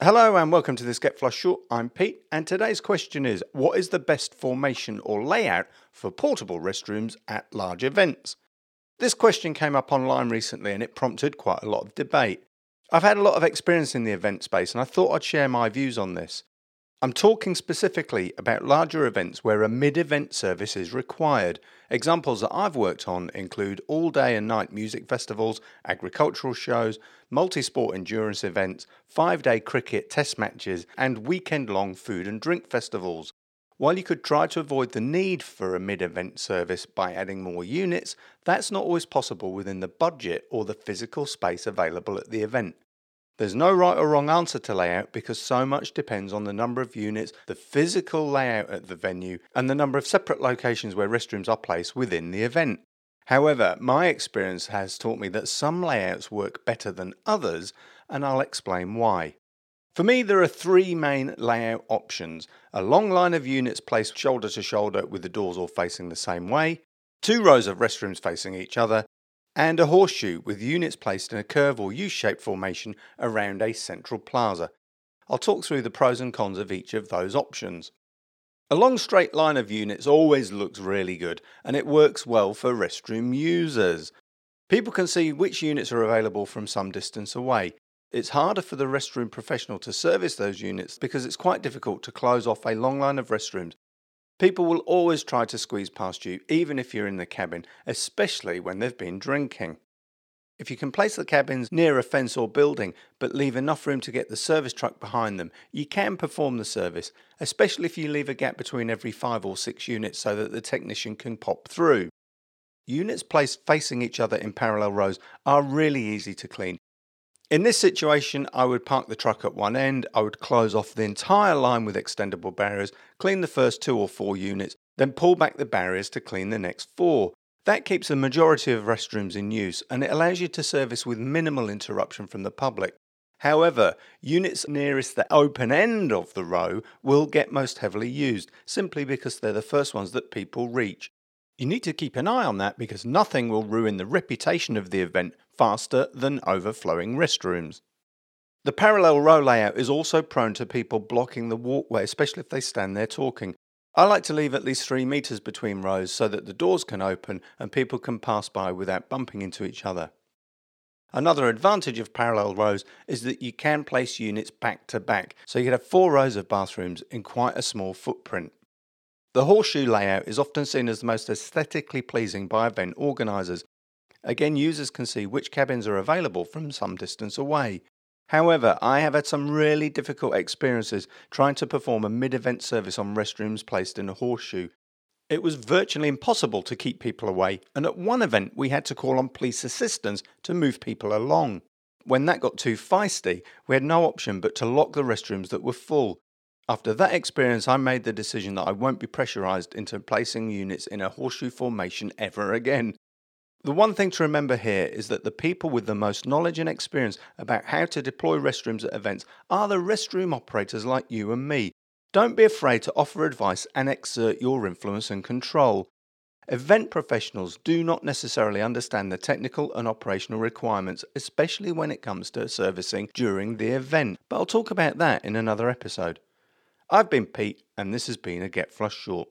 Hello and welcome to this Get Flush Short. I'm Pete, and today's question is What is the best formation or layout for portable restrooms at large events? This question came up online recently and it prompted quite a lot of debate. I've had a lot of experience in the event space and I thought I'd share my views on this. I'm talking specifically about larger events where a mid event service is required. Examples that I've worked on include all day and night music festivals, agricultural shows, multi sport endurance events, five day cricket test matches, and weekend long food and drink festivals. While you could try to avoid the need for a mid event service by adding more units, that's not always possible within the budget or the physical space available at the event. There's no right or wrong answer to layout because so much depends on the number of units, the physical layout at the venue, and the number of separate locations where restrooms are placed within the event. However, my experience has taught me that some layouts work better than others, and I'll explain why. For me, there are three main layout options a long line of units placed shoulder to shoulder with the doors all facing the same way, two rows of restrooms facing each other, and a horseshoe with units placed in a curve or U shaped formation around a central plaza. I'll talk through the pros and cons of each of those options. A long straight line of units always looks really good and it works well for restroom users. People can see which units are available from some distance away. It's harder for the restroom professional to service those units because it's quite difficult to close off a long line of restrooms People will always try to squeeze past you, even if you're in the cabin, especially when they've been drinking. If you can place the cabins near a fence or building, but leave enough room to get the service truck behind them, you can perform the service, especially if you leave a gap between every five or six units so that the technician can pop through. Units placed facing each other in parallel rows are really easy to clean, in this situation, I would park the truck at one end, I would close off the entire line with extendable barriers, clean the first two or four units, then pull back the barriers to clean the next four. That keeps the majority of restrooms in use and it allows you to service with minimal interruption from the public. However, units nearest the open end of the row will get most heavily used, simply because they're the first ones that people reach. You need to keep an eye on that because nothing will ruin the reputation of the event faster than overflowing restrooms. The parallel row layout is also prone to people blocking the walkway, especially if they stand there talking. I like to leave at least three metres between rows so that the doors can open and people can pass by without bumping into each other. Another advantage of parallel rows is that you can place units back to back, so you can have four rows of bathrooms in quite a small footprint. The horseshoe layout is often seen as the most aesthetically pleasing by event organisers. Again, users can see which cabins are available from some distance away. However, I have had some really difficult experiences trying to perform a mid event service on restrooms placed in a horseshoe. It was virtually impossible to keep people away, and at one event we had to call on police assistance to move people along. When that got too feisty, we had no option but to lock the restrooms that were full. After that experience, I made the decision that I won't be pressurized into placing units in a horseshoe formation ever again. The one thing to remember here is that the people with the most knowledge and experience about how to deploy restrooms at events are the restroom operators like you and me. Don't be afraid to offer advice and exert your influence and control. Event professionals do not necessarily understand the technical and operational requirements, especially when it comes to servicing during the event, but I'll talk about that in another episode. I've been Pete, and this has been a Get Flush Short.